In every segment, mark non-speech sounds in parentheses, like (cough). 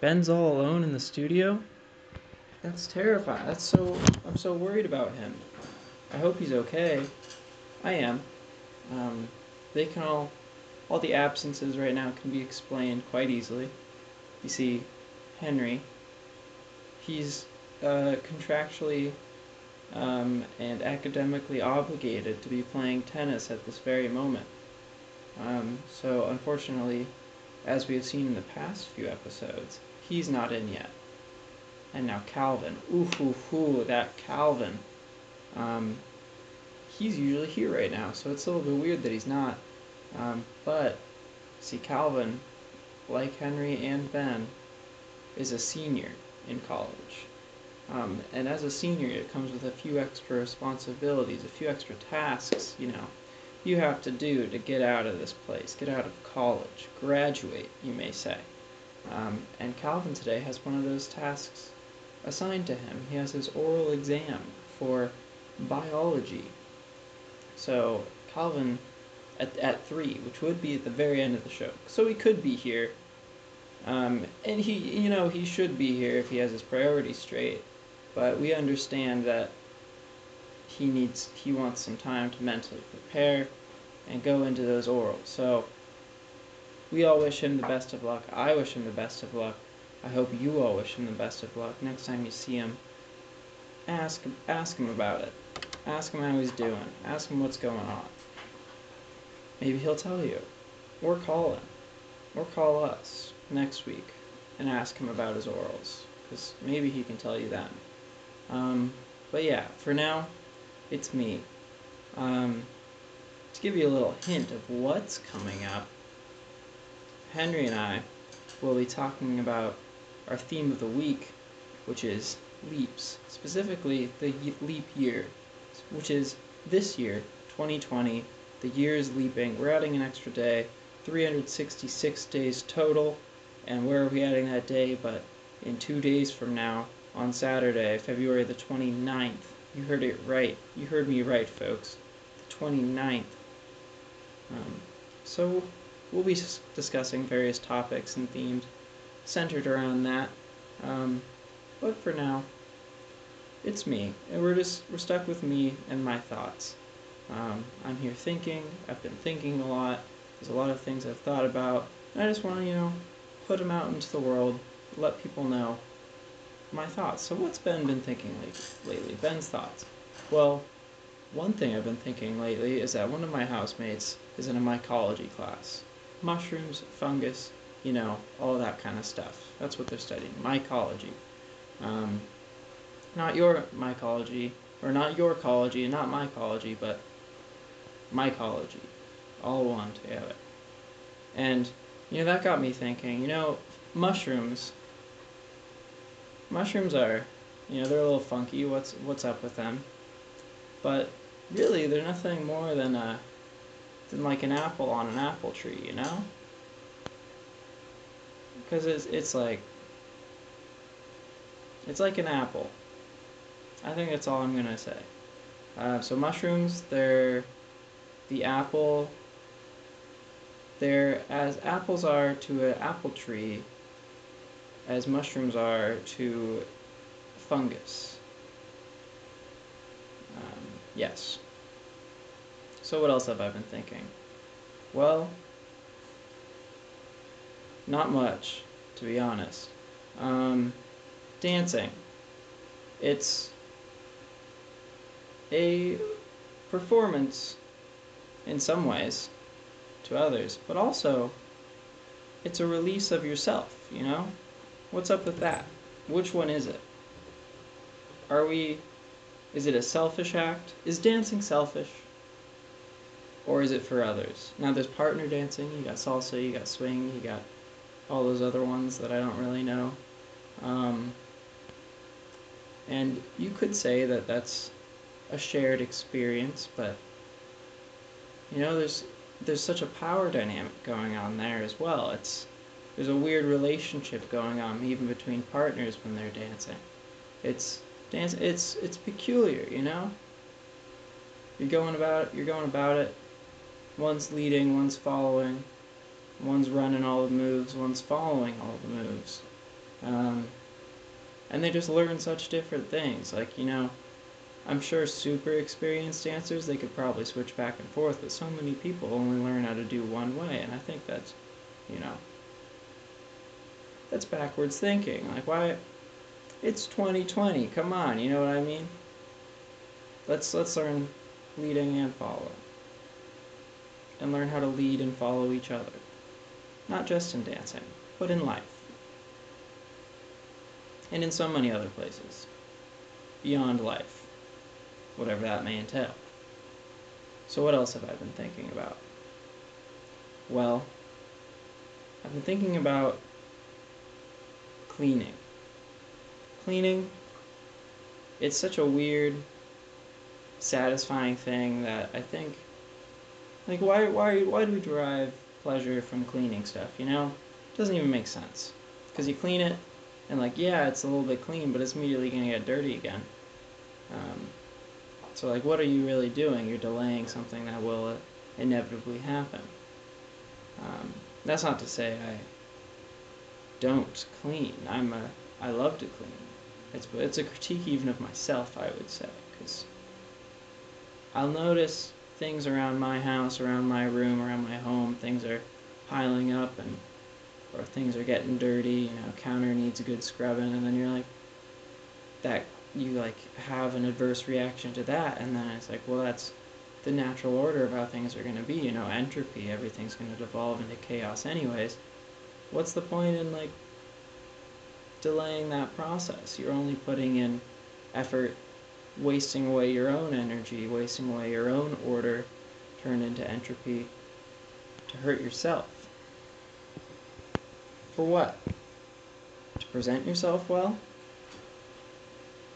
Ben's all alone in the studio? That's terrifying. That's so. I'm so worried about him. I hope he's okay. I am. Um, they can all. All the absences right now can be explained quite easily. You see, Henry, he's uh, contractually um, and academically obligated to be playing tennis at this very moment. Um, so, unfortunately, as we have seen in the past few episodes, he's not in yet. And now Calvin. Ooh, ooh, ooh, that Calvin. Um, he's usually here right now, so it's a little bit weird that he's not. Um, but, see, Calvin, like Henry and Ben, is a senior in college. Um, and as a senior, it comes with a few extra responsibilities, a few extra tasks, you know, you have to do to get out of this place, get out of college, graduate, you may say. Um, and Calvin today has one of those tasks assigned to him. He has his oral exam for biology. So Calvin at, at 3, which would be at the very end of the show. So he could be here. Um, and he, you know, he should be here if he has his priorities straight. But we understand that he needs, he wants some time to mentally prepare and go into those orals. So we all wish him the best of luck. I wish him the best of luck. I hope you all wish him the best of luck. Next time you see him, ask ask him about it. Ask him how he's doing. Ask him what's going on. Maybe he'll tell you. Or call him. Or call us next week and ask him about his orals. Because maybe he can tell you then. Um, but yeah, for now, it's me. Um, to give you a little hint of what's coming up, Henry and I will be talking about our theme of the week, which is leaps, specifically the leap year, which is this year, 2020. The year is leaping. We're adding an extra day, 366 days total. And where are we adding that day? But in two days from now, on Saturday, February the 29th. You heard it right. You heard me right, folks. The 29th. Um, so we'll be discussing various topics and themes centered around that. Um, but for now, it's me, and we're just we're stuck with me and my thoughts. Um, I'm here thinking. I've been thinking a lot. There's a lot of things I've thought about, and I just want to you know put them out into the world, let people know my thoughts. So what's Ben been thinking lately? Ben's thoughts. Well, one thing I've been thinking lately is that one of my housemates is in a mycology class. Mushrooms, fungus, you know, all that kind of stuff. That's what they're studying, mycology. Um, not your mycology, or not your ecology, and not mycology, but mycology. All one together. And, you know, that got me thinking, you know, mushrooms mushrooms are, you know, they're a little funky. What's what's up with them? But really, they're nothing more than a than like an apple on an apple tree, you know? Because it's it's like it's like an apple. I think that's all I'm gonna say. Uh, so mushrooms, they're the apple. They're as apples are to an apple tree as mushrooms are to fungus. Um, yes. So what else have I been thinking? Well, not much, to be honest. Um, dancing. It's a performance in some ways to others, but also it's a release of yourself, you know? What's up with that? Which one is it? Are we. Is it a selfish act? Is dancing selfish? Or is it for others? Now, there's partner dancing, you got salsa, you got swing, you got all those other ones that I don't really know. Um, and you could say that that's a shared experience, but you know, there's there's such a power dynamic going on there as well. It's there's a weird relationship going on even between partners when they're dancing. It's dance it's it's peculiar, you know? You're going about you're going about it. One's leading, one's following. One's running all the moves, one's following all the moves. Um, and they just learn such different things. Like, you know, I'm sure super experienced dancers, they could probably switch back and forth, but so many people only learn how to do one way, and I think that's, you know, that's backwards thinking. Like, why? It's 2020. Come on, you know what I mean? Let's let's learn leading and following, and learn how to lead and follow each other, not just in dancing, but in life, and in so many other places, beyond life, whatever that may entail. So what else have I been thinking about? Well, I've been thinking about cleaning. Cleaning, it's such a weird, satisfying thing that I think, like, why, why, why do we derive pleasure from cleaning stuff? You know, it doesn't even make sense. Because you clean it, and like, yeah, it's a little bit clean, but it's immediately gonna get dirty again. Um, so like, what are you really doing? You're delaying something that will inevitably happen. Um, that's not to say I don't clean. I'm a I love to clean. It's it's a critique even of myself, I would say, because I'll notice things around my house, around my room, around my home. Things are piling up, and or things are getting dirty. You know, counter needs a good scrubbing, and then you're like, that you like have an adverse reaction to that, and then it's like, well, that's the natural order of how things are going to be. You know, entropy. Everything's going to devolve into chaos, anyways what's the point in like delaying that process? You're only putting in effort, wasting away your own energy, wasting away your own order, turn into entropy to hurt yourself. For what? To present yourself well?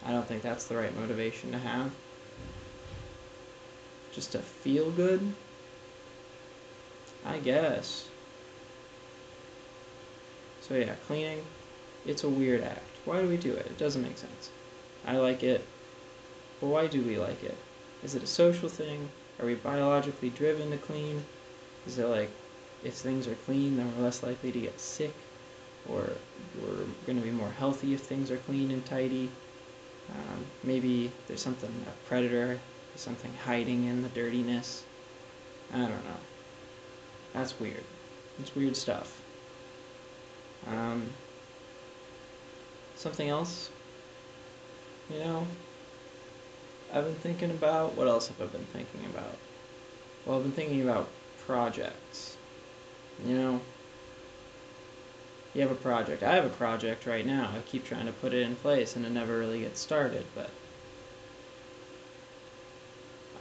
I don't think that's the right motivation to have. Just to feel good? I guess. So yeah, cleaning, it's a weird act. Why do we do it? It doesn't make sense. I like it, why do we like it? Is it a social thing? Are we biologically driven to clean? Is it like, if things are clean, then we're less likely to get sick? Or we're going to be more healthy if things are clean and tidy? Um, maybe there's something, a predator, something hiding in the dirtiness. I don't know. That's weird. It's weird stuff. Um, something else, you know, I've been thinking about. What else have I been thinking about? Well, I've been thinking about projects. You know, you have a project. I have a project right now. I keep trying to put it in place and it never really gets started, but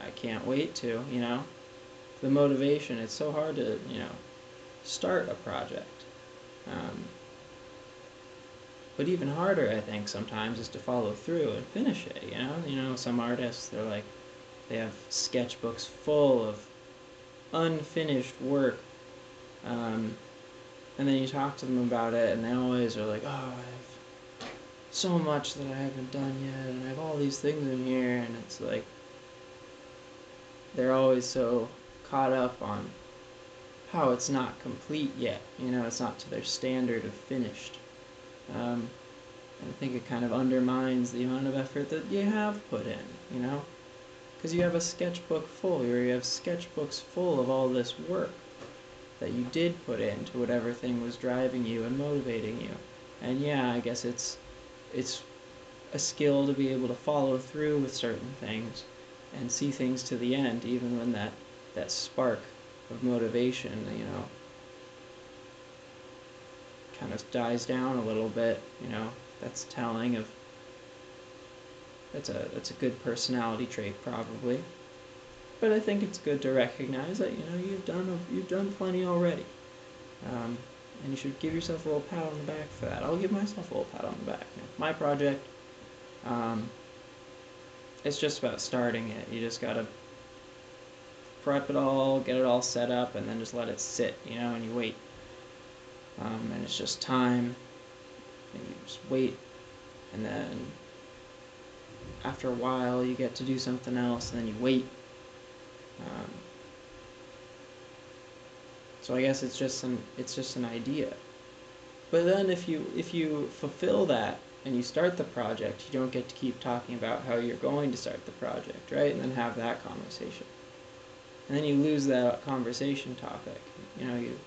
I can't wait to, you know. The motivation, it's so hard to, you know, start a project. Um, but even harder, I think, sometimes is to follow through and finish it. You know, you know, some artists they're like, they have sketchbooks full of unfinished work, um, and then you talk to them about it, and they always are like, "Oh, I have so much that I haven't done yet, and I have all these things in here," and it's like they're always so caught up on how it's not complete yet. You know, it's not to their standard of finished. Um, I think it kind of undermines the amount of effort that you have put in, you know? Because you have a sketchbook full, or you have sketchbooks full of all this work that you did put into whatever thing was driving you and motivating you. And yeah, I guess it's it's a skill to be able to follow through with certain things and see things to the end, even when that, that spark of motivation, you know, kind of dies down a little bit, you know, that's telling of that's a that's a good personality trait probably. But I think it's good to recognize that you know you've done a, you've done plenty already, um, and you should give yourself a little pat on the back for that. I'll give myself a little pat on the back. You know, my project, um, it's just about starting it. You just gotta prep it all, get it all set up, and then just let it sit, you know, and you wait. Um, and it's just time, and you just wait, and then after a while you get to do something else, and then you wait. Um, so I guess it's just an it's just an idea. But then if you if you fulfill that and you start the project, you don't get to keep talking about how you're going to start the project, right? And then have that conversation. And then you lose that conversation topic. You know, you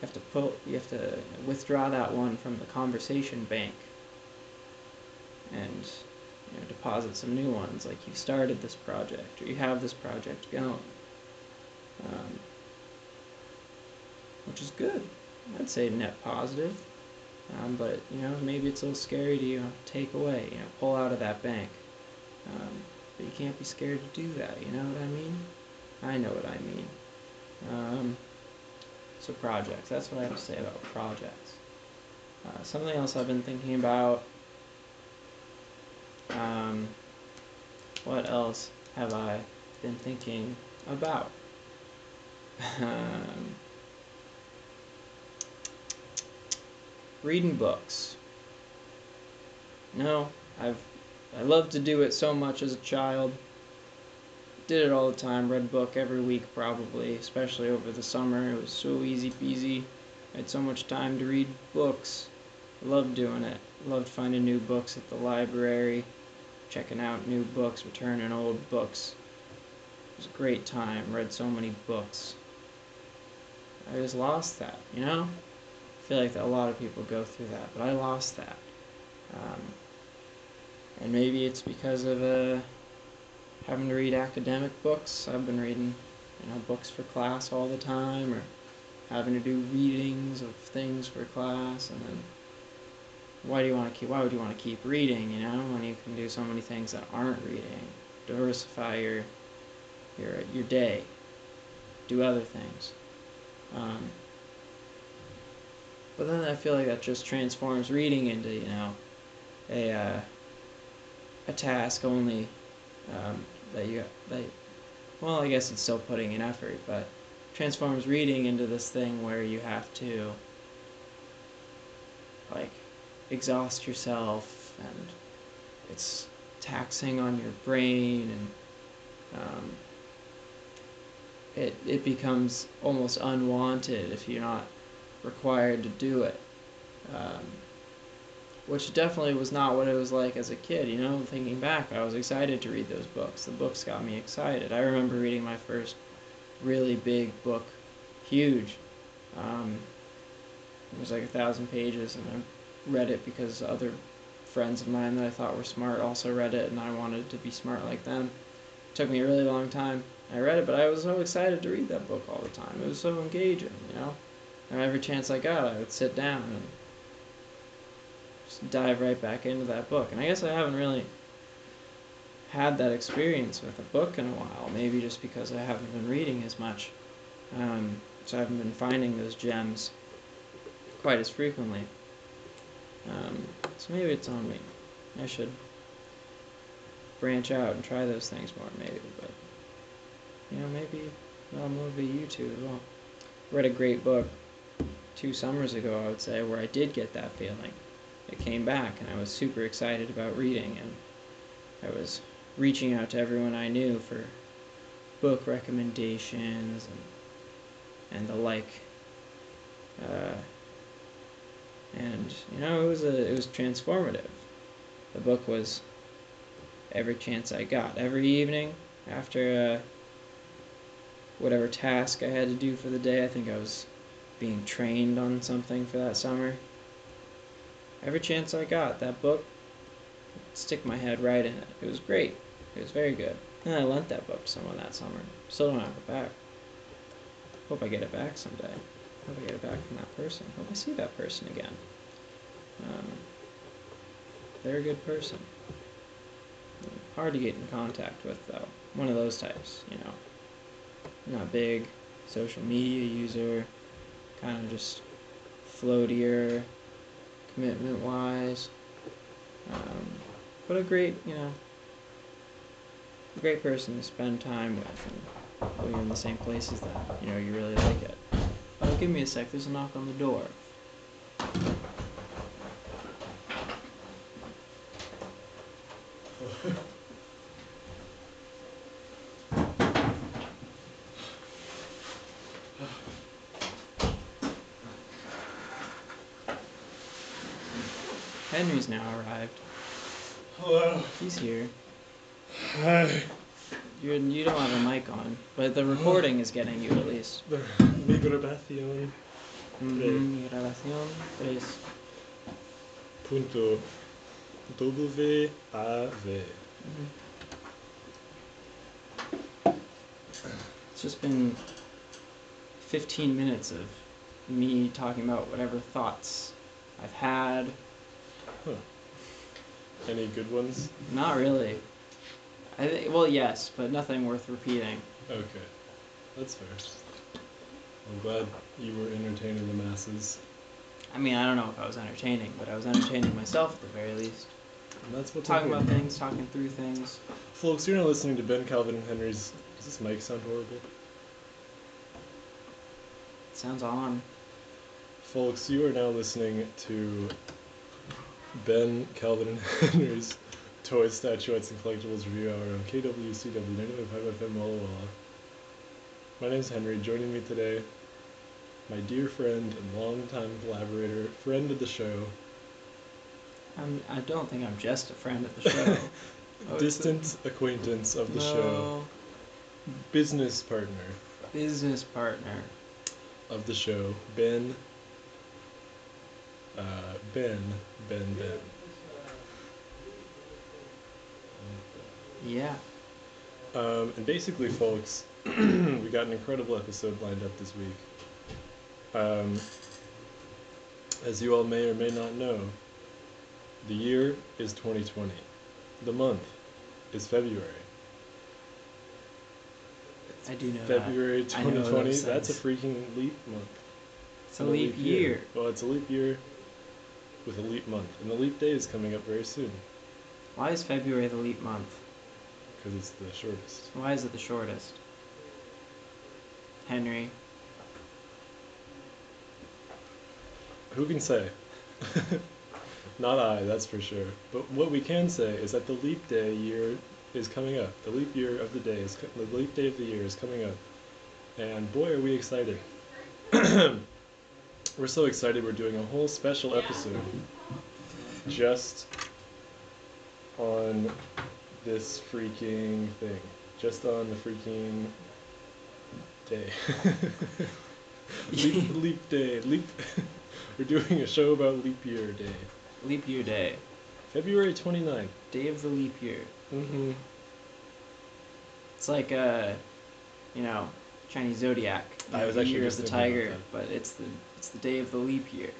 have to put you have to withdraw that one from the conversation bank and you know, deposit some new ones like you started this project or you have this project going. Um, which is good. I'd say net positive. Um, but you know maybe it's a little scary to you know, take away you know pull out of that bank. Um, but you can't be scared to do that you know what i mean? I know what i mean. Um, so projects that's what i have to say about projects uh, something else i've been thinking about um, what else have I been thinking about? Um, reading books. No, I've I loved to do it so much as a child. Did it all the time. Read book every week, probably, especially over the summer. It was so easy peasy. I had so much time to read books. Loved doing it. Loved finding new books at the library checking out new books, returning old books. It was a great time. Read so many books. I just lost that, you know? I feel like a lot of people go through that, but I lost that. Um, and maybe it's because of uh, having to read academic books. I've been reading, you know, books for class all the time, or having to do readings of things for class, and then why do you want to keep why would you want to keep reading you know when you can do so many things that aren't reading? Diversify your your your day. Do other things. Um, but then I feel like that just transforms reading into you know a uh, a task only um, that you that well I guess it's still putting in effort but transforms reading into this thing where you have to like exhaust yourself and it's taxing on your brain and um, it, it becomes almost unwanted if you're not required to do it. Um, which definitely was not what it was like as a kid you know thinking back i was excited to read those books the books got me excited i remember reading my first really big book huge um, it was like a thousand pages and i read it because other friends of mine that I thought were smart also read it, and I wanted to be smart like them. It took me a really long time. I read it, but I was so excited to read that book all the time. It was so engaging, you know. And every chance I got, I would sit down and dive right back into that book. And I guess I haven't really had that experience with a book in a while. Maybe just because I haven't been reading as much, um, so I haven't been finding those gems quite as frequently. Um, so maybe it's on me. I should branch out and try those things more, maybe. But you know, maybe that'll motivate you too as well. Read a great book two summers ago, I would say, where I did get that feeling. It came back, and I was super excited about reading, and I was reaching out to everyone I knew for book recommendations and and the like. Uh, and you know it was a it was transformative. The book was every chance I got every evening after uh, whatever task I had to do for the day. I think I was being trained on something for that summer. Every chance I got, that book, stick my head right in it. It was great. It was very good. And I lent that book to someone that summer. Still don't have it back. Hope I get it back someday. Hope I get it back from that person. Hope I see that person again. Um, they're a good person. Hard to get in contact with, though. One of those types, you know. Not big, social media user, kind of just floatier, commitment wise. Um, but a great, you know, great person to spend time with and you're in the same places that, you know, you really like it. Oh, give me a sec, there's a knock on the door. Henry's now arrived. Hello. He's here. Hi. You're you don't have a mic on, but the recording is getting you at least. Mi grabación Mhm, Grabación tres. punto W A V. Mhm. It's just been 15 minutes of me talking about whatever thoughts I've had. Any good ones? Not really. I think, well, yes, but nothing worth repeating. Okay, that's fair. I'm glad you were entertaining the masses. I mean, I don't know if I was entertaining, but I was entertaining myself at the very least. And that's what's Talking about things, talking through things. Folks, you're not listening to Ben Calvin and Henry's. Does this mic sound horrible? Sounds on. Folks, you are now listening to Ben Calvin and (laughs) Henry's Toy Statuettes and Collectibles Review Hour on KWCW 995 FM Walla Walla. My name is Henry. Joining me today, my dear friend and longtime collaborator, friend of the show, I'm, I don't think I'm just a friend of the show. (laughs) Oh, a- distant acquaintance of the show, No, business partner business partner. of the show, Ben. Uh, Ben, Ben, Ben. Yeah. Um, and basically, folks, (clears throat) we got an incredible episode lined up this week. Um, as you all may or may not know, the year is 2020. The month is February. I do know that. February I know 2020, that's a freaking leap month. It's a And leap year. Well, it's a leap year with a leap month. And the leap day is coming up very soon Why is February the leap month? because it's the shortest. Why is it the shortest? Henry. Who can say? (laughs) Not I, that's for sure. But what we can say is that the leap day year is coming up. The leap year of the day is co- the leap day of the year is coming up, and boy, are we excited! (clears throat) we're so excited. We're doing a whole special episode just on this freaking thing, just on the freaking day. (laughs) leap, (laughs) leap day, leap. (laughs) We're doing a show about leap year day. Leap year day. February 29th. Day of the leap year. Mm-hmm. It's like a, you know, Chinese zodiac. I was actually year of the tiger, but it's the it's the day of the leap year.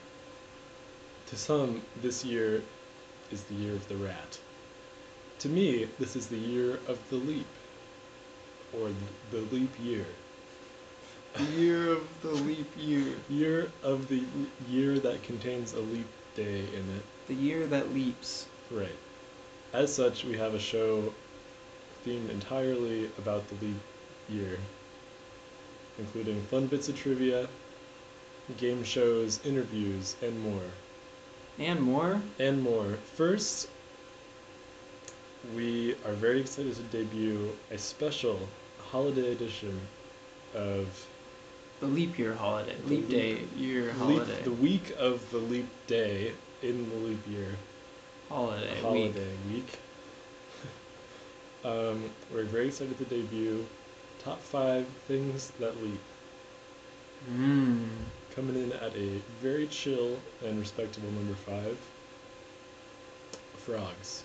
To some, this year is the year of the rat. To me, this is the year of the leap. Or the, the leap year. The year of the leap year. (laughs) Year of the year that contains a leap day in it. The year that leaps. Right. As such, we have a show themed entirely about the leap year, including fun bits of trivia, game shows, interviews, and more. And more. And more. First, we are very excited to debut a special holiday edition of The leap year holiday. Leap leap- day year leap, holiday. the week of the leap day in the leap year. holiday week. holiday week. (laughs) um, we're very excited to debut top five things that leap, Mmm. Coming in at a very chill and respectable number five. Frogs,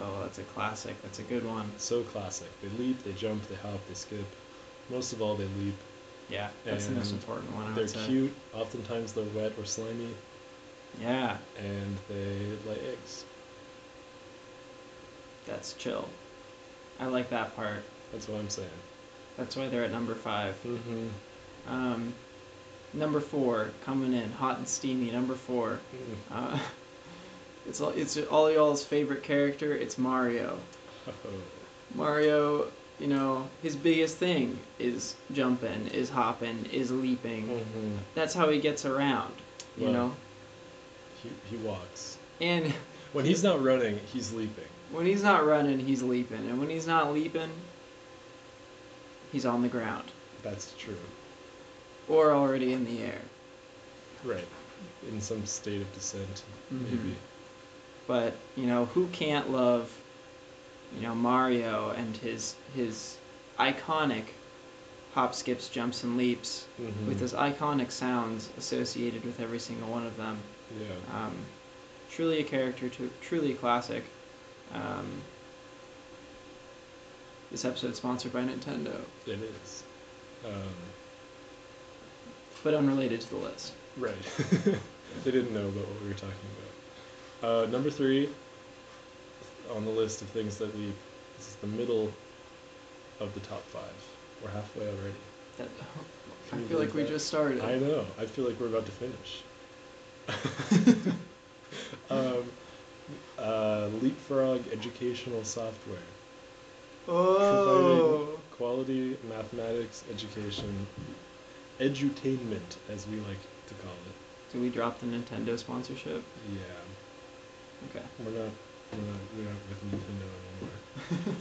Oh, that's a classic. That's a good one. so classic. They leap, they jump, they hop, they skip. Most of all, they leap. Yeah, that's the most important one. I They're would say. cute. Oftentimes, they're wet or slimy, Yeah, and they lay eggs. that's chill. I like that part. That's what I'm saying. That's why they're at number five. Mm-hmm. Um, number four coming in hot and steamy. Number four. Uh, (laughs) it's all it's all y'all's favorite character. It's Mario. (laughs) Mario, you know, his biggest thing is jumping, is hopping, is leaping. hmm That's how he gets around, you Well- know. He, he walks. And (laughs) When he's not running, he's leaping. when he's not running, he's leaping, and when he's not leaping, he's on the ground That's true. Or already in the air. Right. In some state of descent, Mhm. maybe. but you know who can't love you know Mario and his his iconic hop skips jumps and leaps Mhm. with his iconic sounds associated with every single one of them Yeah. um, truly a character to truly a classic um, this episode is sponsored by Nintendo It is. Um, but unrelated to the list right. (laughs) they didn't know about what we were talking about. Uh, number three on the list of things that we. This is the middle of the top five. We're halfway already. that, I feel like we that? just started I know. I feel like we're about to finish. (laughs) (laughs) um, uh, Leapfrog educational software. oh Quality mathematics education. Edutainment, as we like to call it. do we drop the Nintendo sponsorship Yeah. okay We're not. We're not. We're not with Nintendo anymore.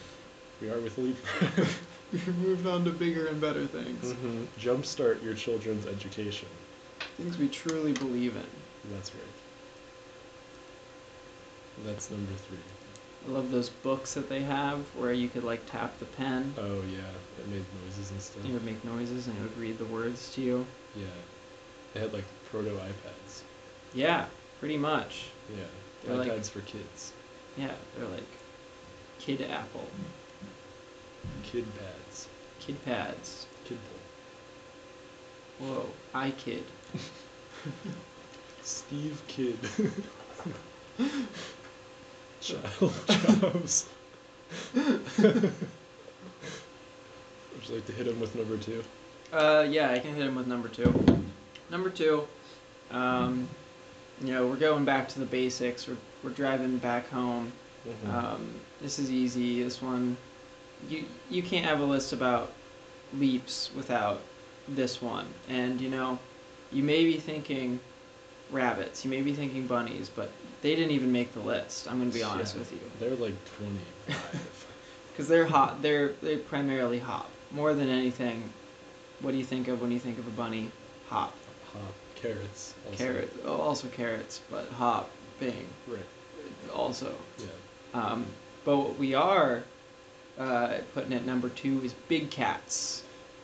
(laughs) we are with Leapfrog. (laughs) we've moved on to bigger and better things mm-hmm. Jumpstart your children's education. things we truly believe in That's right. That's number three. I love those books that they have where you could like tap the pen Oh yeah, it made noises and stuff. it would make noises and it would read the words to you Yeah, they had like proto iPads. yeah pretty much Yeah, They're like- iPads for kids. yeah they're like kid apple Kid pads. kid pads Kid pull. whoa i kid (laughs) Steve Kid. (laughs) (laughs) Child jobs. (laughs) Would you like to hit him with number two? Uh, yeah, I can hit him with number two. Number two, um, you know, we're going back to the basics. We're, we're driving back home. Mm-hmm. Um, this is easy. This one, you you can't have a list about leaps without this one. And you know, you may be thinking rabbits. You may be thinking bunnies, but they didn't even make the list. I'm gonna be honest Yeah. with you, They're like 25. (laughs) (laughs) because they're hot. They're they primarily hop more than anything. What do you think of when you think of a bunny? Hop. Hop. Carrots. Also. Carrot, oh, also carrots, but hop, bing, Right. also. Yeah. Um, but what we are uh, putting at number two is big cats.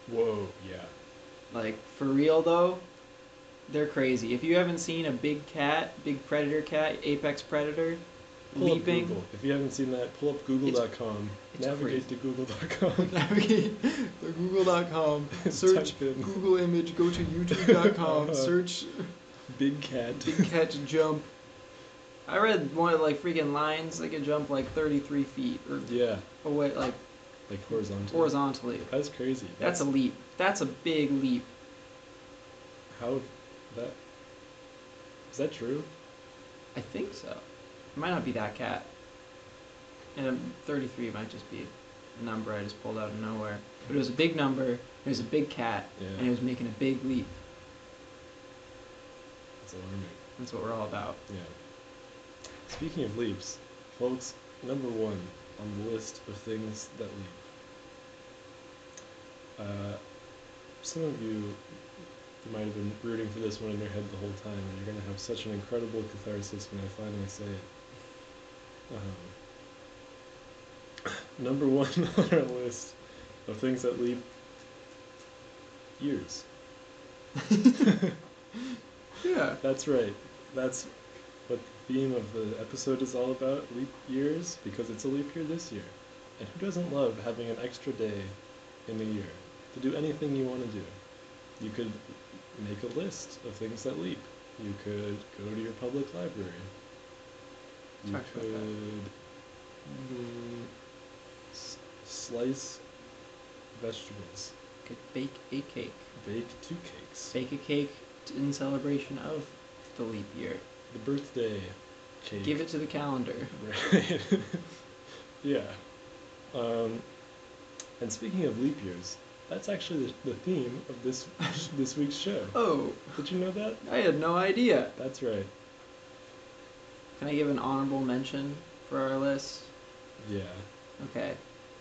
Whoa. Yeah. Like for real though, they're crazy. If you haven't seen a big cat, big predator cat, apex predator, Pull leaping, up Google. If you haven't seen that, pull up google.com. Navigate to google.com. (laughs) navigate to google.com, (laughs) search Google image, go to youtube.com, (laughs) search Big cat. big cat jump. I read one of like freaking lines they could jump like 33 feet or Yeah. away like Like horizontally. horizontally. That's crazy. That's a leap. That's a big leap. How that is that true? I think so. It might not be that cat. And um, 33 might just be a number I just pulled out of nowhere. But it was a big number. It was a big cat, and it was making a big leap. That's alarming. That's what we're all about. Yeah. Speaking of leaps, folks, number one on the list of things that leap. Uh, some of you might have been rooting for this one in your head the whole time, and you're gonna have such an incredible catharsis when I finally say it. Um, number one (laughs) on our list of things that leap years. (laughs) Yeah. That's right. That's what the theme of the episode is all about leap years, because it's a leap year this year. And who doesn't love having an extra day in the year to do anything you want to do? You could make a list of things that leap. You could go to your public library. You about could mm, s- slice vegetables, Could bake a cake. bake two cakes, Bake a cake t- in celebration of the leap year. the birthday cake. Give it to the calendar. Right. (laughs) yeah. Um, and speaking of leap years, that's actually the, the theme of this (laughs) this week's show. Oh, Did you know that? I had no idea. That's right. Can I give an honorable mention for our list? Yeah. Okay.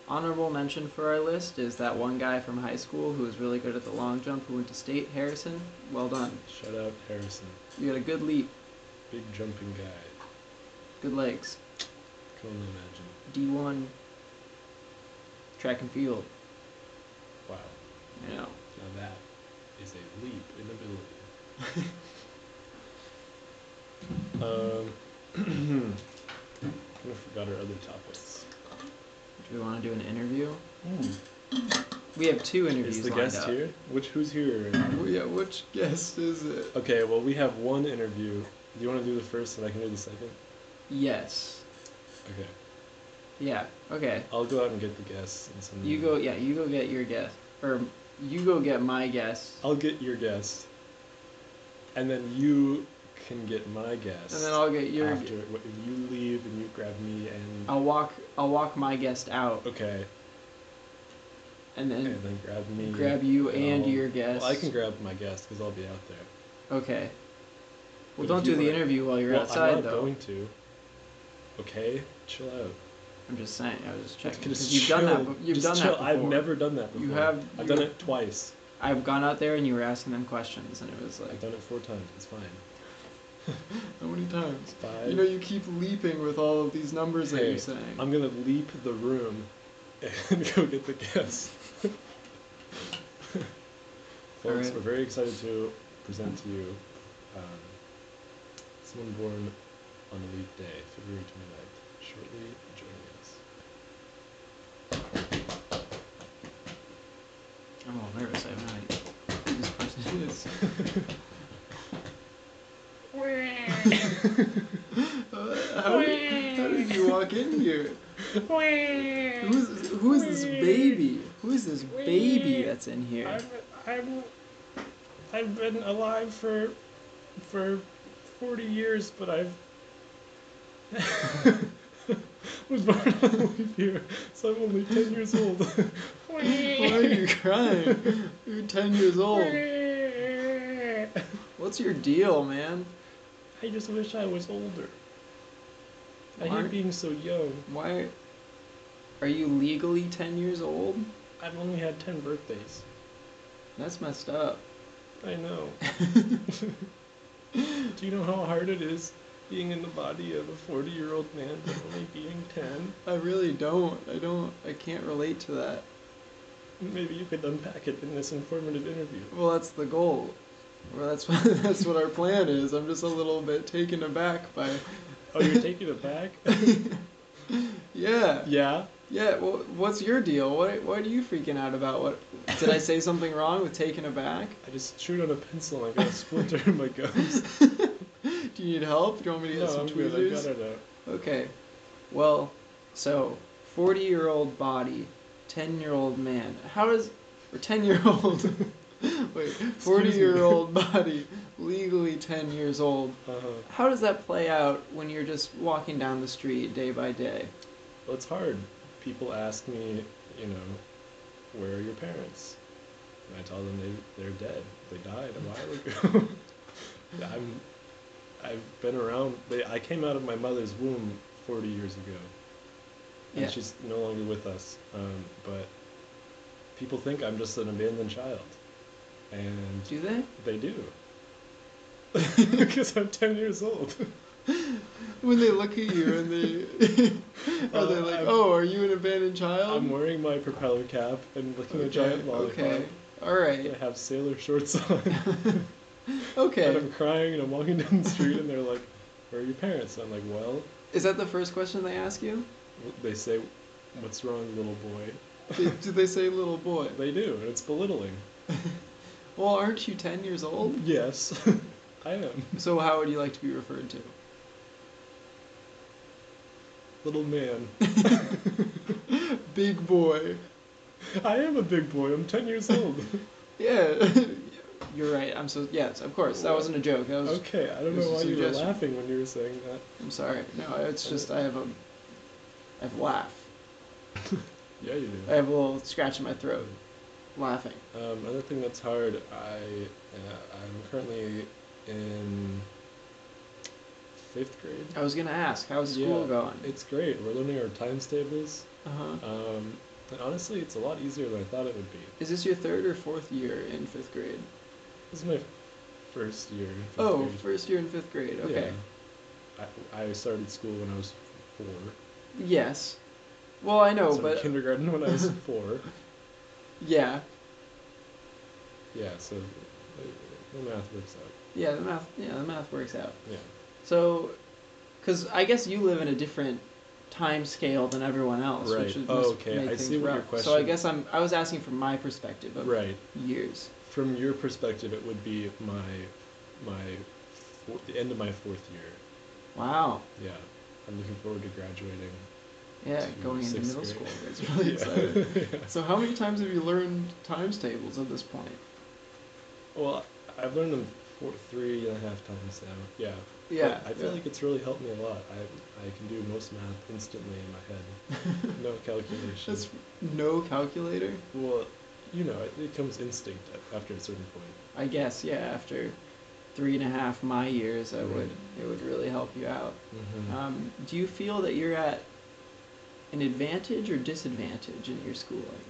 Honorable mention for our list is that one guy from high school who was really good at the long jump who went to state, Harrison. Well done. Shout out Harrison, You got a good leap. big jumping guy. Good legs. Can only imagine. D one. Track and field. Wow. You know. Now that is a leap in ability. (laughs) um, (clears throat) I forgot our other topics. Do we want to do an interview? We have two interviews Is the lined guest up. here? Which who's here? Yeah, which guest is it? Okay, well we have one interview. Do you want to do the first and I can do the second? Yes. Okay. Yeah. Okay. I'll go out and get the guests and send You them- go. Yeah. You go get your guest, or you go get my guest, I'll get your guest, and then you can get my guest. and then I'll get your. after if you leave and you grab me and I'll walk. I'll walk my guest out, okay, and then and then grab me. grab you and I'll- your guest. Well, I can grab my guest because I'll be out there. Okay. Well, But don't if do the wanna- interview while you're well, outside, I'm not though. going to. Okay, chill out. I'm just saying. I was just checking. Just 'cause you've done that. You've Just done chill. that I've never done that before. You have- I've done it twice. I've gone out there and you were asking them questions, and it was like. I've done it four times. It's fine. (laughs) How many times? Five. You know, you keep leaping with all of these numbers that you're saying. I'm gonna leap the room and (laughs) go get the guest. (laughs) Folks, Alright. we're very excited to present to you um, someone born on a leap day, February 29th, shortly joining us. I'm all nervous. I have no idea who this person is. How, did, how did you walk in here? Who's who is this baby? Who is this baby that's in here? I've, I'm, I've been alive for, for 40 years, but I've (laughs) was born on a leap year, so I'm only 10 years old. (laughs) Why are you crying? You're ten years old. (laughs) What's your deal, man? I just wish I was older. I Why? hate being so young. Why are you legally ten years old? I've only had 10 birthdays. That's messed up. I know. (laughs) Do you know how hard it is being in the body of a 40 year old man but only being 10? I really don't. I don't. I can't relate to that. Maybe you could unpack it in this informative interview. Well, that's the goal. Well, that's (laughs) what that's what our plan is. I'm just a little bit taken aback by. Oh, you're taking it back? (laughs) Yeah. yeah. Yeah. Well, what's your deal? What What are you freaking out about? What did I say something wrong with taken aback? I just chewed on a pencil and I got a splinter in my gums. (laughs) Do you need help? Do you want me to no, get some I'm good. I tweezers? got it out. Okay. Well, so 40 year old body, 10 year old man. How does. Or 10 year old. (laughs) Wait, forty year old body, legally 10 years old. Uh-huh. How does that play out when you're just walking down the street day by day? Well, it's hard. People ask me, you know, where are your parents? And I tell them they they're dead. They died a while ago. (laughs) I'm I've been around. They, I came out of my mother's womb 40 years ago, and Yeah. she's no longer with us. Um, but people think I'm just an abandoned child, and Do they? they do. (laughs) (laughs) Because I'm 10 years old. (laughs) When they look at you and they. are they Uh, like, I'm- oh, are you an abandoned child? I'm wearing my propeller cap and licking a giant lollipop. Okay. All right. I have sailor shorts on. And (laughs) Okay. I'm crying and I'm walking down the street and they're like, Where are your parents? And I'm like, Well, Is that the first question they ask you? they say, What's wrong, little boy? (laughs) Do do they say little boy? They do, and it's belittling. (laughs) Well, aren't you 10 years old? Yes, I am. So, how would you like to be referred to? Little man. Big boy. I am a big boy, I'm 10 years old. Yeah. You're right. I'm so. Yes, of course. That wasn't a joke. That was. Okay, I don't know why you were laughing when you were saying that. I'm sorry. No, it's just I have a. I have laugh. (laughs) Yeah, you do. I have a little scratch in my throat. Laughing. Um, another thing that's hard, I, uh, I'm currently in fifth grade. I was gonna ask, how's school Yeah. going? It's great. We're learning our times tables. Uh huh. Um, and honestly, it's a lot easier than I thought it would be. Is this your third or fourth year in fifth grade? This is my first year. in fifth Oh, grade. first year in fifth grade. Okay. Yeah. I, I started school when I was four. Yes. Well, I know, so but kindergarten when I was (laughs) four. yeah, Yeah, so the math works out. yeah, the math, yeah, the math works out. Yeah. So, because I guess you live in a different time scale than everyone else, Right. which is, Oh, okay. I see what your rough. So I guess I'm I was asking from my perspective of Right. years. From your perspective, it would be my my four, the end of my fourth year. Wow. Yeah, I'm looking forward to graduating. Yeah, to going into middle grade. school. It's (laughs) really Yeah. exciting. (laughs) So how many times have you learned times tables at this point? Well, I've learned them four, three and a half times now. Yeah. Yeah. But I feel yeah. like it's really helped me a lot. I I can do most math instantly in my head. (laughs) No calculation. That's no calculator. Well, you know, it, it comes instinct after a certain point. I guess yeah. After three and a half my years, I Right. would it would really help you out. Mm-hmm. Um, do you feel that you're at an advantage or disadvantage in your schooling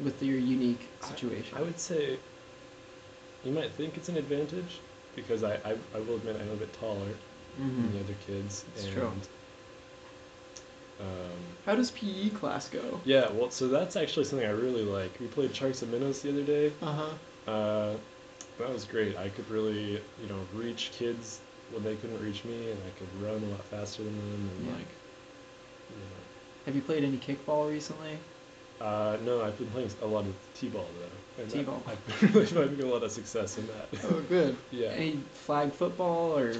with your unique situation? I would say you might think it's an advantage because I, I, I will admit I'm a bit taller than the other kids. It's and, true. Um, How does PE class go? yeah, well, so that's actually something I really like. We played Sharks and Minnows the other day. Uh huh. Uh, that was great. I could really, you know, reach kids when they couldn't reach me, and I could run a lot faster than them, and Yeah. like, you Have you played any kickball recently? Uh, no, I've been playing a lot of t-ball though. T-ball. I've been really finding a lot of success in that. Oh, good. (laughs) yeah. Any flag football or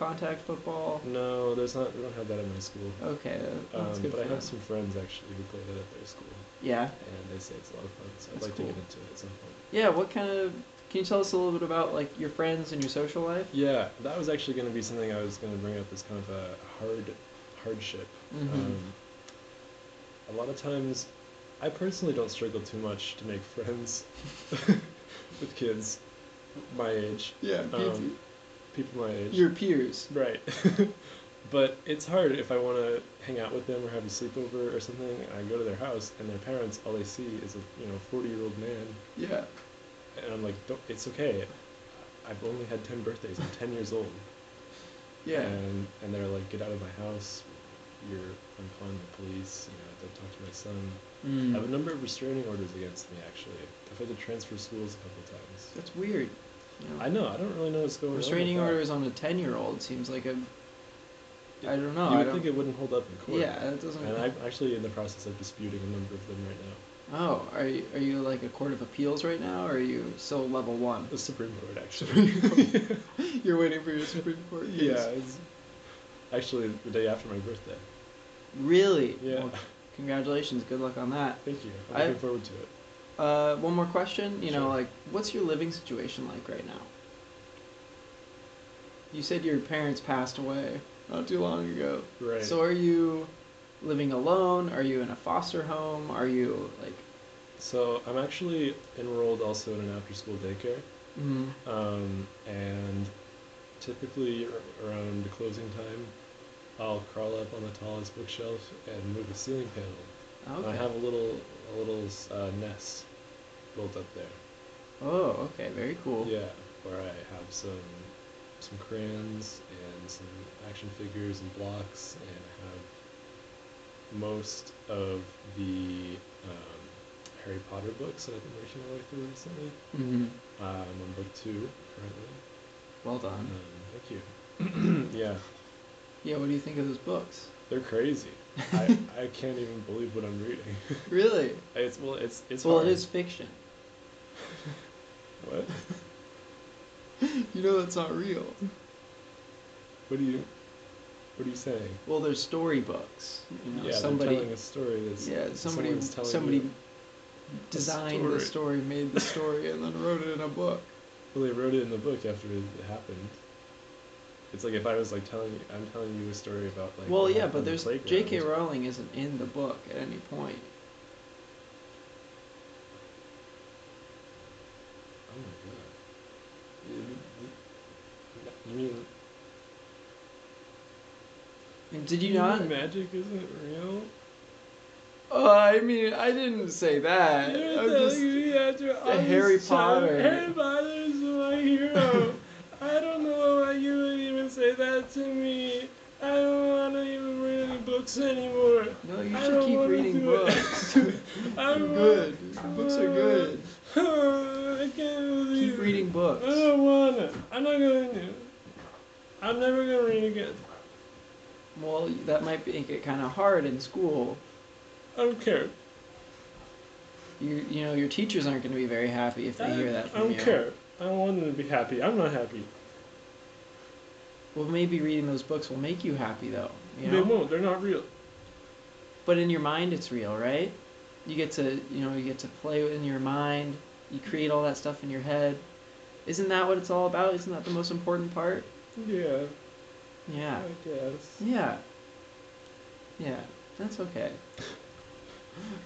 contact football? No, there's not. We don't have that at my school. Okay, that's Um, good but for I have some friends actually who play that at their school, Yeah. and they say it's a lot of fun. So I'd like cool. to get into it at some point. Yeah. What kind of? Can you tell us a little bit about like your friends and your social life? Yeah, that was actually going to be something I was going to bring up as kind of a hard hardship. Mhm. Um, a lot of times, I personally don't struggle too much to make (laughs) friends (laughs) with kids my age, Yeah. um, people my age. your peers. Right. (laughs) but it's hard if I want to hang out with them or have a sleepover or something. I go to their house and their parents, all they see is a you know forty year old man, Yeah. and I'm like, don't, it's okay. I've only had ten birthdays. I'm ten years old. Yeah. And and they're like, get out of my house. You're I'm calling the police. You know, don't talk to my son. Mm. I have a number of restraining orders against me actually. I've had to transfer schools a couple times. That's weird. I know. I don't really know what's going Restraining on. that. orders on a ten-year-old seems like a. I don't know. You I would think it wouldn't hold up in court. Yeah, it doesn't. And I'm actually in the process of disputing a number of them right now. Oh, are you, are you like a court of appeals right now, or are you still level one? The Supreme Court, actually. (laughs) You're waiting for your Supreme Court. Case. yeah, it's actually the day after my birthday. Really? Yeah. Well, congratulations. Good luck on that. Thank you. I'm I- looking forward to it. Uh, one more question. You know, Sure. like, what's your living situation like right now? You said your parents passed away not too long ago. Right. So are you living alone? Are you in a foster home? Are you like? So I'm actually enrolled also in an after-school daycare, Mm, um, and typically ar- around closing time, I'll crawl up on the tallest bookshelf and move a ceiling panel. Okay. I have a little a little uh, nest built up there. oh, okay. Very cool. Yeah, where I have some some crayons and some action figures and blocks, and I have most of the um, Harry Potter books that I've been working my way through recently. hmm Um, I'm on book two currently. Well Um, done. thank you. (clears throat) yeah, Yeah. What do you think of those books? they're crazy. (laughs) I, I can't even believe what I'm reading. (laughs) Really? it's well, it's it's well, hard. it is fiction. What? (laughs) You know that's not real. What do you? What are you saying? Well, there's storybooks. You know, yeah, somebody. they're telling a story that's Yeah, somebody telling somebody you a designed the story. story, made the story, and then wrote it in a book. Well, they wrote it in the book after it happened. It's like if I was like telling you, I'm telling you a story about like. well, yeah, but on the there's playground. J.K. Rowling isn't in the book at any point. Oh my god. You- You? And did you mean not? Magic isn't real. Oh, I mean, I didn't say that. You're I'm just, me after all Harry Potter. Harry Potter is my hero. (laughs) I don't know why you would even say that to me. I don't want to even read any books anymore. No, you I should keep reading books. (laughs) I They're good. Books are good. (laughs) I can't believe Keep reading books. I don't wanna. I'm not going to. I'm never gonna read again. Well, that might make it kind of hard in school. I don't care. You, you know, your teachers aren't going to be very happy if they I, hear that from you. I don't you. care. I don't want them to be happy. I'm not happy. Well, maybe reading those books will make you happy, though. You They won't. They're not real. But in your mind, it's real, right? You get to, you know, you get to play in your mind. You create all that stuff in your head. Isn't that what it's all about? Isn't that the most important part? Yeah. Yeah. I guess. Yeah. Yeah. That's okay.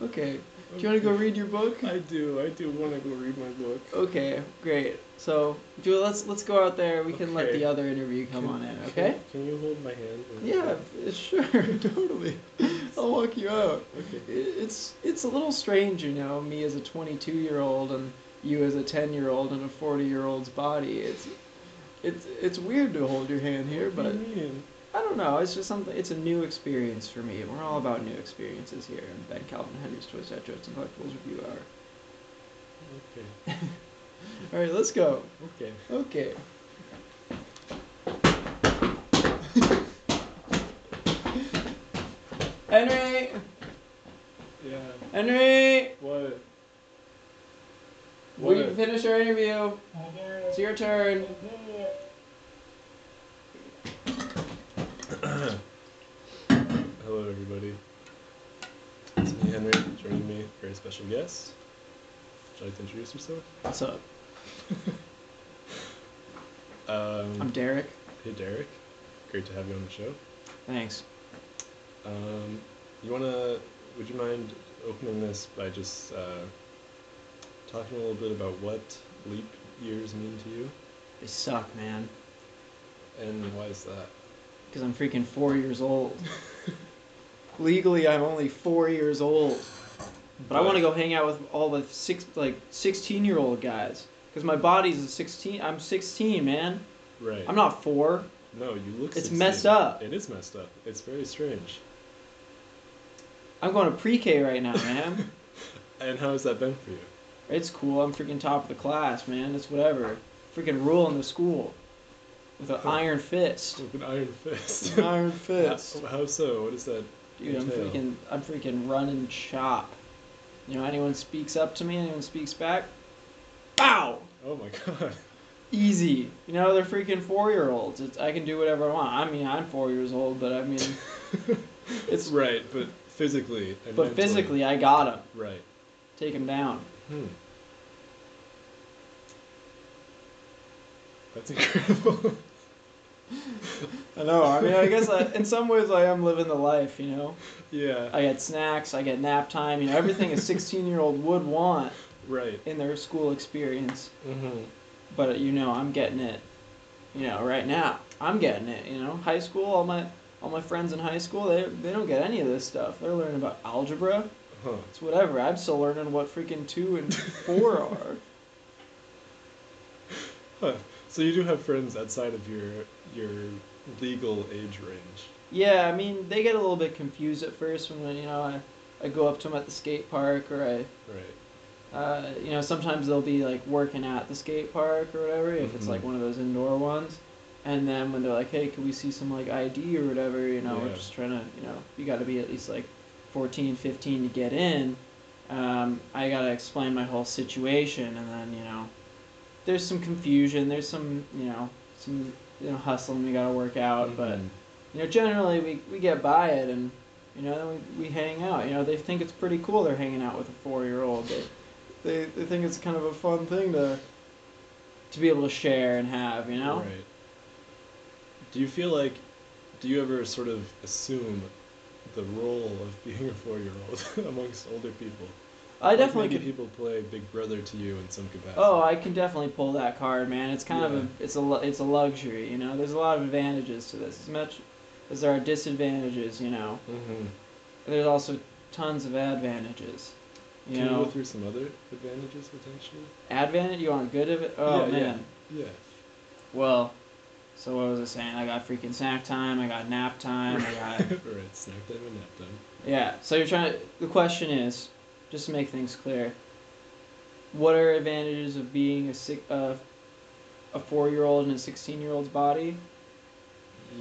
Okay. Do you want to go read your book? I do. I do want to go read my book. Okay, great. So, Julia, let's let's go out there. We can let Okay. the other interview come Can- on in. Okay? Can, you hold my hand? and- Yeah, sure, (laughs) totally. I'll walk you out. Okay. I- It's it's a little strange, you know, me as a 22 year old and you as a 10 year old in a 40 year old's body. It's it's it's weird to hold your hand here, What but do you mean? I don't know. It's just something. It's a new experience for me. We're all about new experiences here. And Ben Calvin Henry's Toy Set Jokes and Collectibles Review Hour. Okay. (laughs) All right, let's go. Okay. Okay. (laughs) Henry, Yeah. Henry, What? We What? finished our interview. It's your turn. (coughs) Hello, everybody. It's me, Henry. Joining me, very special guest. Would you like to introduce yourself? What's up? (laughs) Um, I'm Derek. hey, Derek. Great to have you on the show. Thanks. Um, you wanna? Would you mind opening this by just uh, talking a little bit about what leap years mean to you, They suck, man. and why is that? Because I'm freaking four years old. (laughs) Legally, I'm only four years old. But I want to go hang out with all the six, like, 16 year old guys. Because my body's a 16. I'm 16, man. Right. I'm not four. No, you look. It's 16. messed up. It is messed up. It's very strange. I'm going to pre K right now, man. (laughs) And how has that been for you? It's cool. I'm freaking top of the class, man. It's whatever. Freaking ruling the school. With an iron fist. With an iron (laughs) fist. An iron fist. How, how so? What is that? Dude, I'm freaking, I'm freaking running shop. You know, anyone speaks up to me, anyone speaks back, bow, Oh my god. easy. You know, they're freaking four year olds. It's I can do whatever I want. I mean, I'm four years old, but I mean, (laughs) it's right, but physically. And but mentally- physically, I got him. Right. Take him down. Hmm. That's incredible. (laughs) I know. I mean, I guess I, in some ways I am living the life. You know, yeah. I get snacks, I get nap time. You know, everything a 16 year old would want right. in their school experience. Mm-hmm. but you know i'm getting it you know right now i'm getting it you know high school all my all my friends in high school they, they don't get any of this stuff they're learning about algebra Huh. it's whatever i'm still learning what freaking two and four (laughs) are Huh. So you do have friends outside of your your legal age range. yeah i mean they get a little bit confused at first when you know i, I go up to them at the skate park or i Right. uh, you know, sometimes they'll be like working at the skate park or whatever, if it's Mhm. like one of those indoor ones. And then when they're like, hey, can we see some like ID or whatever, you know, we're just trying to, you know, you got to be at least like 14, 15 to get in. Um, I got to explain my whole situation. And then, you know, there's some confusion, there's some, you know, some, you know, hustling we got to work out. But, Mhm. you know, generally we, we get by it and, you know, then we, we hang out. You know, they think it's pretty cool they're hanging out with a four year old. They, they, they think it's kind of a fun thing to to be able to share and have, you know? Right. Do you feel like, do you ever sort of assume the role of being a four-year-old (laughs) amongst older people? I Like definitely maybe could. people play big brother to you in some capacity. Oh, I can definitely pull that card, man. It's kind of a it's a it's a luxury, you know. There's a lot of advantages to this, as much as there are disadvantages, you know. Mm-hmm. There's also tons of advantages. You Can you know, go through some other advantages potentially? advantage. You want good of it? Oh Yeah, yeah. Yeah. Well, So what was I saying? I got freaking snack time. I got nap time. I got (laughs) right, snack time and nap time. yeah. So you're trying to. The question is, just to make things clear, what are advantages of being a six, uh, a four-year-old in a sixteen-year-old's body?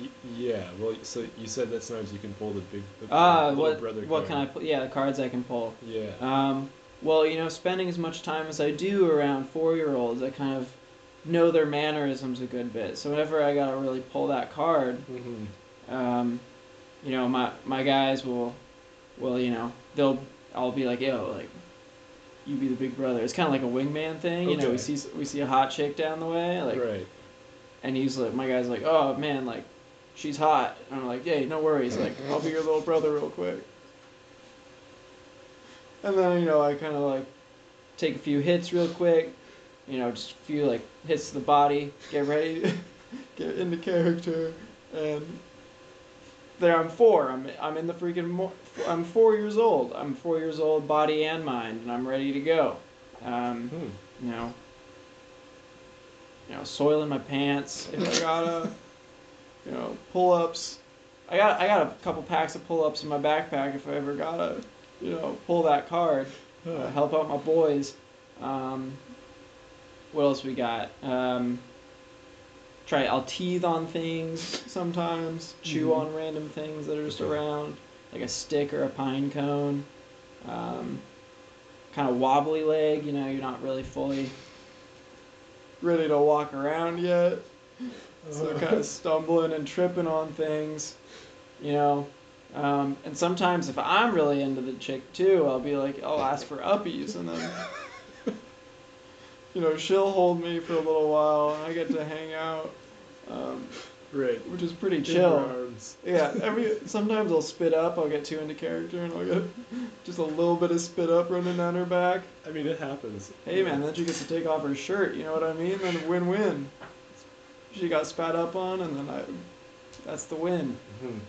Y- yeah, well, so you said that sometimes you can pull the big. The little what brother what can I pull? Yeah, the cards I can pull. Yeah. Um, well, you know, spending as much time as I do around four-year-olds, I kind of know their mannerisms a good bit. So whenever I gotta really pull that card, hmm um, you know, my my guys will, will you know, they'll I'll be like, yo, like, you be the big brother. It's kind of like a wingman thing. You know, we see we see a hot chick down the way, like, right. and he's like, my guy's like, oh man, like, she's hot. And I'm like, hey, no worries, like, I'll be your little brother real quick. And then you know, I kind of like take a few hits real quick. You know, just a few like hits to the body. Get ready, (laughs) get into character, and there I'm four. I'm I'm in the freaking. Mo- I'm four years old. I'm four years old, body and mind, and I'm ready to go. Um, Hmm. you know, you know, soiling my pants if I gotta, you know, pull ups. I got I got a couple packs of pull ups in my backpack if I ever gotta, you know, pull that card, uh, help out my boys. Um, what else we got? Um, try I'll teeth on things sometimes, chew Mhm. on random things that are just around, like a stick or a pine cone. Um, kind of wobbly leg, you know, you're not really fully ready to walk around yet. So kind of stumbling and tripping on things, you know. Um, and sometimes if I'm really into the chick too, I'll be like, I'll ask for uppies, and then, you know, she'll hold me for a little while, and I get to hang out, um, right. which is pretty chill. arms. Yeah, (laughs) every sometimes I'll spit up. I'll get too into character, and I'll get (laughs) just a little bit of spit up running down her back. I mean, it happens. Hey man, then she gets to take off her shirt. You know what I mean? Then win-win. She got spat up on, and then I. That's the win. Mhm.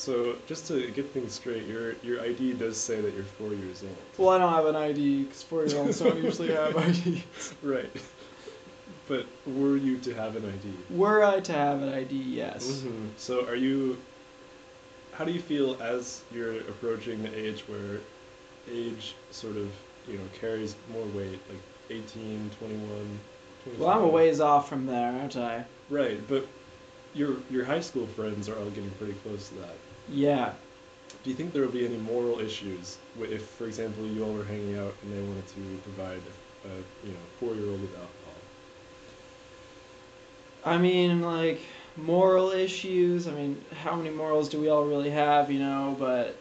So, just to get things straight, your your ID does say that you're four years old. Well, I don't have an ID because four-year-olds don't usually have ID. (laughs) Right. But were you to have an ID? Were I to have an ID, yes. Mhm. So, are you? How do you feel as you're approaching the age where age sort of you know carries more weight, like 18, 21? Well, I'm a ways off from there, aren't I? Right, but your your high school friends are all getting pretty close to that. Yeah. Do you think there will be any moral issues if, for example, you all were hanging out and they wanted to provide a, a you know four-year-old with alcohol? I mean, like moral issues. I mean, how many morals do we all really have, you know? But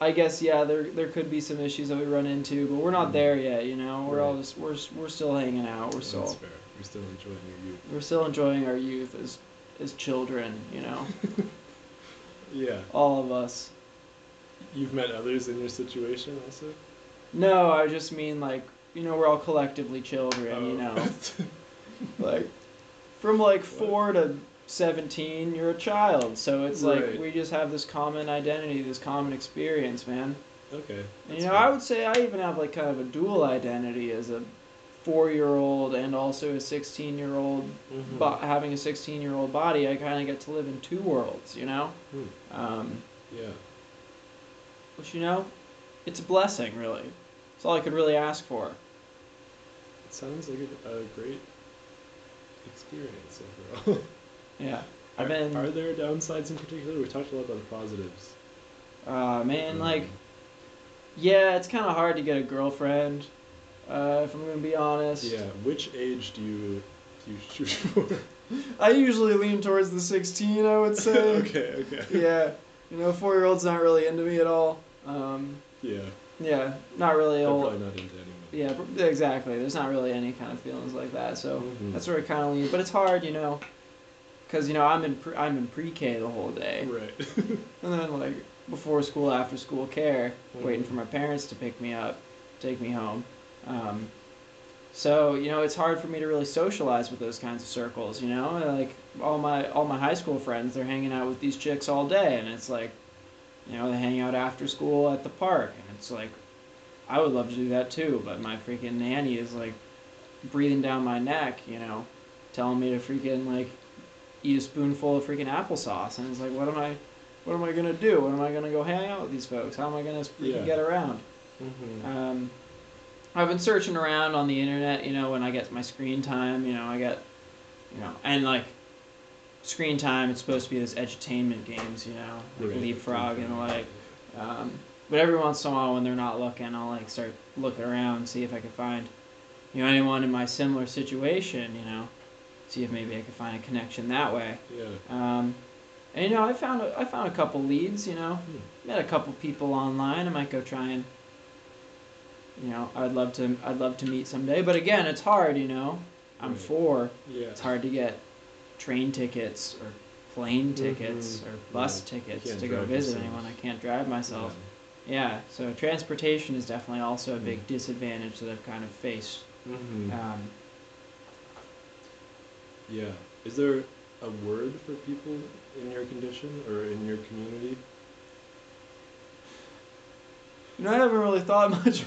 I guess yeah, there there could be some issues that we run into, but we're not Mhm. there yet, you know. We're all just we're we're still hanging out. We're That's still fair. You're still enjoying our youth. we're still enjoying our youth as as children, you know. (laughs) Yeah. all of us. You've met others in your situation also. No, I just mean like you know we're all collectively children, you Oh. know. (laughs) like from like four to seventeen, you're a child. So it's like we just have this common identity, this common experience, man. okay. And you know, fair. I would say I even have like kind of a dual identity as a four-year-old and also a sixteen-year-old. Mhm. But having a sixteen-year-old body, I kind of get to live in two worlds, you know. Hmm. Um, Yeah. which you know, it's a blessing, really. It's all I could really ask for. It sounds like a, a great experience overall. (laughs) Yeah, I've Are- been. Are there downsides in particular? We talked a lot about the positives. Uh, man, like, Um, yeah, it's kind of hard to get a girlfriend. Uh, if I'm gonna be honest. Yeah. Which age do you do you shoot (laughs) for? I usually lean towards the 16, I would (laughs) say. okay. Okay. Yeah, you know, four-year-old's not really into me at all. Um, Yeah. yeah, not really They're old. probably not into anyone. Yeah, exactly. There's not really any kind of feelings like that. So Mhm. that's where I kind of lean. But it's hard, you know, because you know I'm in pre- I'm in pre-K the whole day, Right. (laughs) and then like before school, after school care, waiting Mhm. for my parents to pick me up, take me home. Um, so you know it's hard for me to really socialize with those kinds of circles. You know, like all my all my high school friends, they're hanging out with these chicks all day, and it's like, you know, they hang out after school at the park, and it's like, I would love to do that too, but my freaking nanny is like breathing down my neck, you know, telling me to freaking like eat a spoonful of freaking applesauce, and it's like, what am I, what am I gonna do? What am I gonna go hang out with these folks? How am I gonna freaking Yeah. get around? Mm-hmm. Um, I've been searching around on the internet, you know, when I get my screen time, you know, I get, you know, and like screen time, it's supposed to be this edutainment games, you know, like Right. leapfrog and like, um, but every once in a while when they're not looking, I'll like start looking around, see if I can find, you know, anyone in my similar situation, you know, see if maybe I can find a connection that way. Yeah. Um, and you know, I found a, I found a couple leads. You know, Hmm. met a couple people online. I might go try and, you know, I'd love to I'd love to meet someday. But again, it's hard. You know, I'm Right. four. Yeah. It's hard to get train tickets or plane tickets Mhm. or bus Right. tickets to go visit yourself. anyone. I can't drive myself. Yeah, so transportation is definitely also a big Mm. disadvantage that I've kind of faced. Mm-hmm. Um, Yeah. Is there a word for people in your condition or in your community? You know, I haven't really thought (laughs) much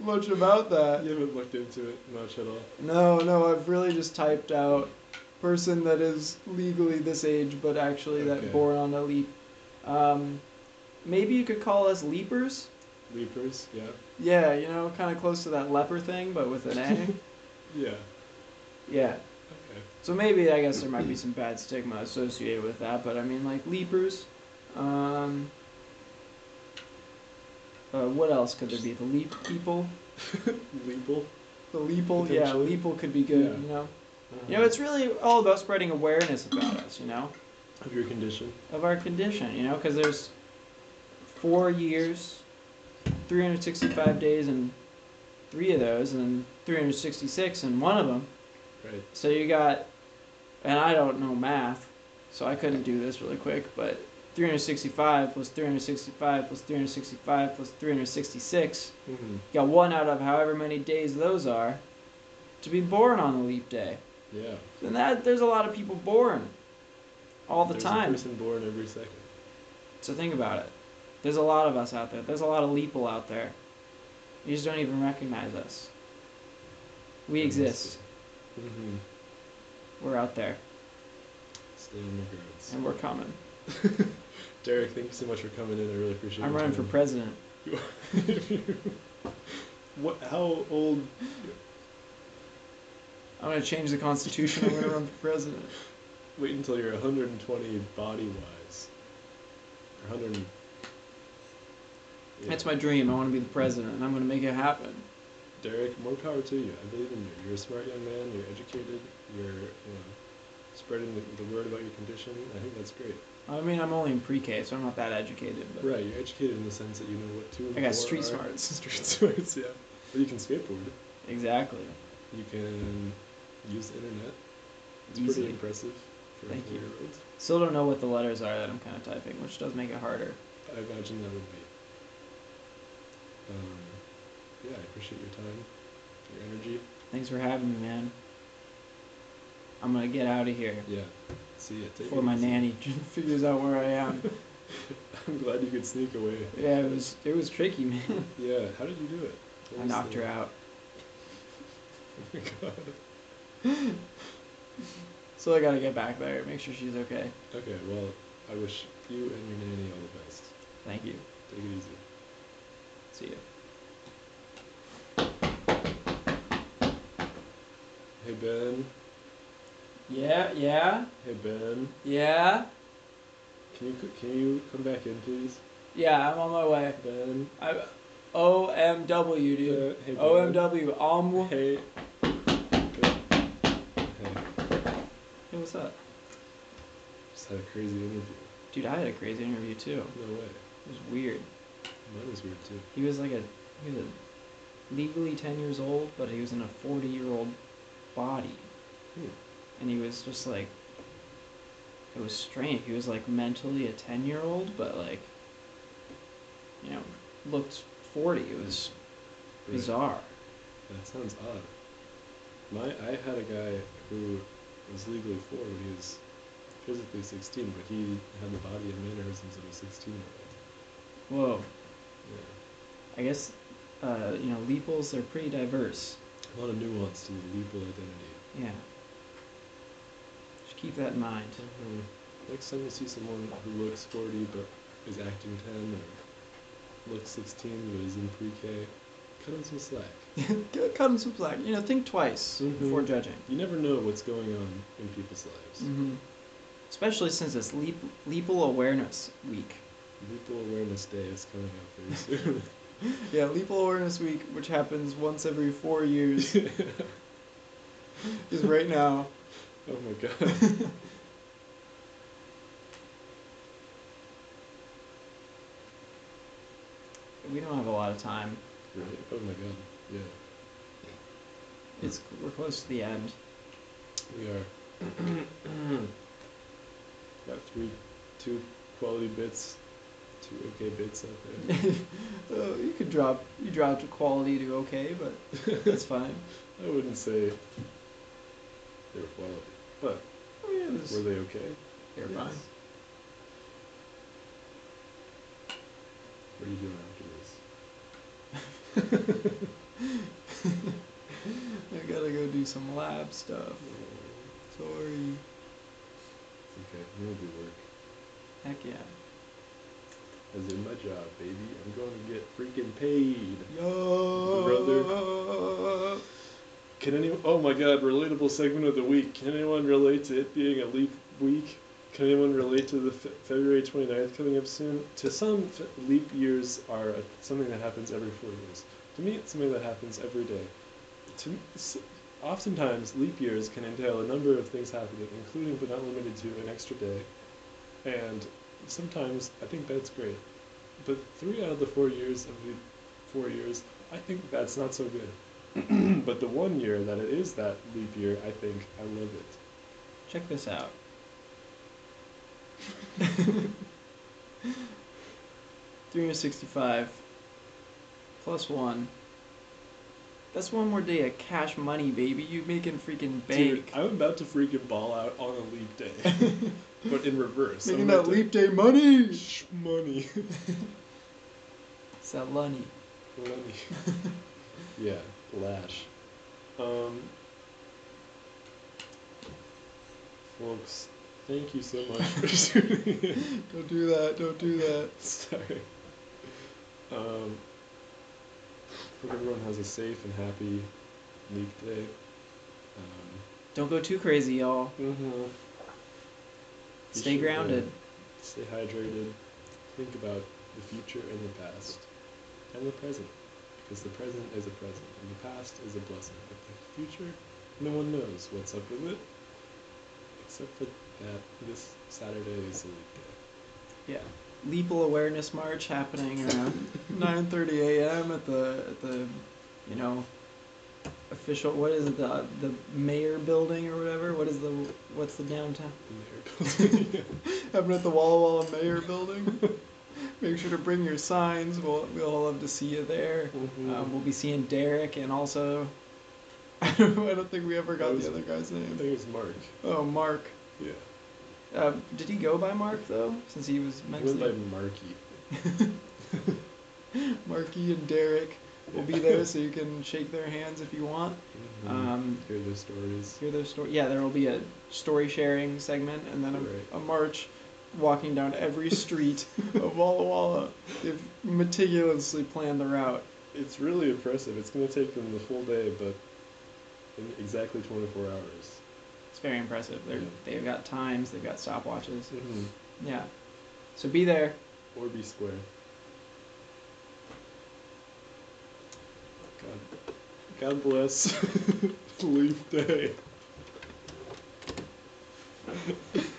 much about that. You haven't looked into it much at all. No, no, I've really just typed out person that is legally this age but actually Okay. that born on a leap. Um, maybe you could call us leapers. Leapers, yeah. Yeah, you know, kind of close to that leper thing, but with an A. (laughs) Yeah. yeah. Okay. So maybe I guess there might be some bad stigma associated with that, but I mean like leapers. Um, uh, what else could there be? The leap people. (laughs) Leeple. The leeple, yeah, leeple could be good. Yeah. You know. You know, it's really all about spreading awareness about us, you know, of your condition. of our condition, you know, because there's four years, 365 days, and three of those, and 366 in one of them. Right. So you got, and I don't know math, so I couldn't do this really quick, but 365 plus 365 plus 365 plus 366. Mm-hmm. Got one out of however many days those are to be born on a leap day. Yeah. And that there's a lot of people born all the There's time. a person born every second. So think about it. There's a lot of us out there. There's a lot of leeple out there. You just don't even recognize us. We exist. Mm-hmm. We're out there, Stay on the guards. and we're coming. (laughs) Derek, thank you so much for coming in. I really appreciate. It. I'm your running for time. president. (laughs) what? How old? I'm gonna change the constitution. I'm gonna run for president. Wait until you're 120 body wise. Or 100. Yeah. That's my dream. I want to be the president, and I'm gonna make it happen. Derek, more power to you. I believe in you. You're a smart young man. You're educated. You're, you know, spreading the, the word about your condition. I think that's great. I mean, I'm only in pre-K, so I'm not that educated. But Right. You're educated in the sense that you know what two and I got four street are. smarts. (laughs) (laughs) Street smarts. Yeah. But you can skateboard. exactly. You can use the internet. It's Easily. pretty impressive for Thank a you. four-year-old. Still don't know what the letters are that I'm kind of typing, which does make it harder. I imagine that would be. Um, yeah, I appreciate your time, your energy. Thanks for having me, man. I'm gonna get out of here Yeah. See. Take before it my easy. nanny (laughs) figures out where I am. (laughs) I'm glad you could sneak away. Yeah, it was it was tricky, man. (laughs) Yeah. How did you do it? I knocked the- her out. Oh my god. So I gotta get back there, make sure she's okay. Okay. Well, I wish you and your nanny all the best. Thank you. Take it easy. See you. Hey Ben. Yeah, yeah, Hey Ben. yeah, Can you c- can you come back in, please? yeah. I'm on my way. Ben. I, OMW, dude. Uh, hey. OMW. Om. Hey. Hey. Hey, what's up, Just had a crazy interview. dude? I had a crazy interview too. No way. It was weird. Mine was weird too. He was like a he was a legally ten years old, but he was in a forty year old body, Hmm. And he was just like it was strange. He was like mentally a ten year old, but like you know looked forty. It was bizarre. That sounds odd. My I had a guy who was legally four when he was physically sixteen, but he had the body and mannerisms of a sixteen year old. Whoa. Yeah. I guess uh, you know leeples they're pretty diverse. A lot of nuance to the Leeple identity. Yeah. Keep that in mind. Mm-hmm. Next time you see someone who looks 40 but is acting 10 or looks 16 but is in pre-K, cut him some slack. (laughs) Cut him some slack. You know, think twice Mhm. before judging. You never know what's going on in people's lives. hmm Especially since it's Leap Leaple Awareness Week. Leeple Awareness Day is coming up very (laughs) soon. (laughs) Yeah, Leaple Awareness Week, which happens once every four years, is right now. Oh my god. (laughs) We don't have a lot of time. Really? Oh my god. Yeah, It's we're close to the end. we are. (clears throat) Got three, two quality bits, two okay bits out there. (laughs) uh, you could drop you dropped quality to okay, but that's fine. (laughs) I wouldn't say they were quality, but I mean, it was, were they okay? they're Yes. fine. What are you doing after this? (laughs) I gotta go do some lab stuff. Sorry. Okay, it'll be work. Heck yeah. As in my job, baby. I'm going to get freaking paid. Yo. Can anyone? Oh my God! Relatable segment of the week. Can anyone relate to it being a leap week? Can anyone relate to the Fe- February 29th coming up soon? To some, fe- leap years are a, something that happens every four years. To me, it's something that happens every day. To oftentimes, leap years can entail a number of things happening, including but not limited to an extra day. And sometimes I think that's great. But three out of the four years of the four years, I think that's not so good. (clears throat) but the one year that it is that leap year, I think I love it. Check this out. (laughs) 365 plus one. That's one more day of cash money, baby. You making freaking bank. Dude. I'm about to freaking ball out on a leap day, (laughs) but in reverse. Making that to- leap day money. Shh, money. (laughs) It's that money. money. yeah, lash. Um, folks, thank you so much for (laughs) tuning in. Don't do that. Don't do that. (laughs) Sorry. Um, hope everyone has a safe and happy leap day. Um, Don't go too crazy, y'all. mm-hmm. Stay grounded. Stay hydrated. Think about the future and the past. And the present. Because the present is a present. And the past is a blessing. But the future, no one knows what's up with it. Except for that this Saturday is a leap day. Yeah. Leaple Awareness March happening around (laughs) 9:30 a.m. at the at the, you know, official. What is it? The the mayor building or whatever. What is the what's the downtown? In there. Happening at the Walla Walla Mayor building. (laughs) Make sure to bring your signs. We'll we'll all love to see you there. Mhm. Um, we'll be seeing Derek and also. I (laughs) don't, I don't think we ever got That the other guy's name. I think it's Mark. Oh, Mark. Yeah. Um, did he go by Mark though? Since he was He went by Marky. (laughs) Marky and Derek will be there, so you can shake their hands if you want. Mhm. Um, Hear their stories. hear their story. Yeah, there will be a story sharing segment, and then a, Right. a march, walking down every street of Walla Walla. They've meticulously planned the route. It's really impressive. It's going to take them the full day, but in exactly 24 hours. It's very impressive. They're, Yeah. They've got times. They've got stopwatches. Mm-hmm. Yeah. So be there. Or be square. God, God bless (laughs) Leaf Day. (laughs)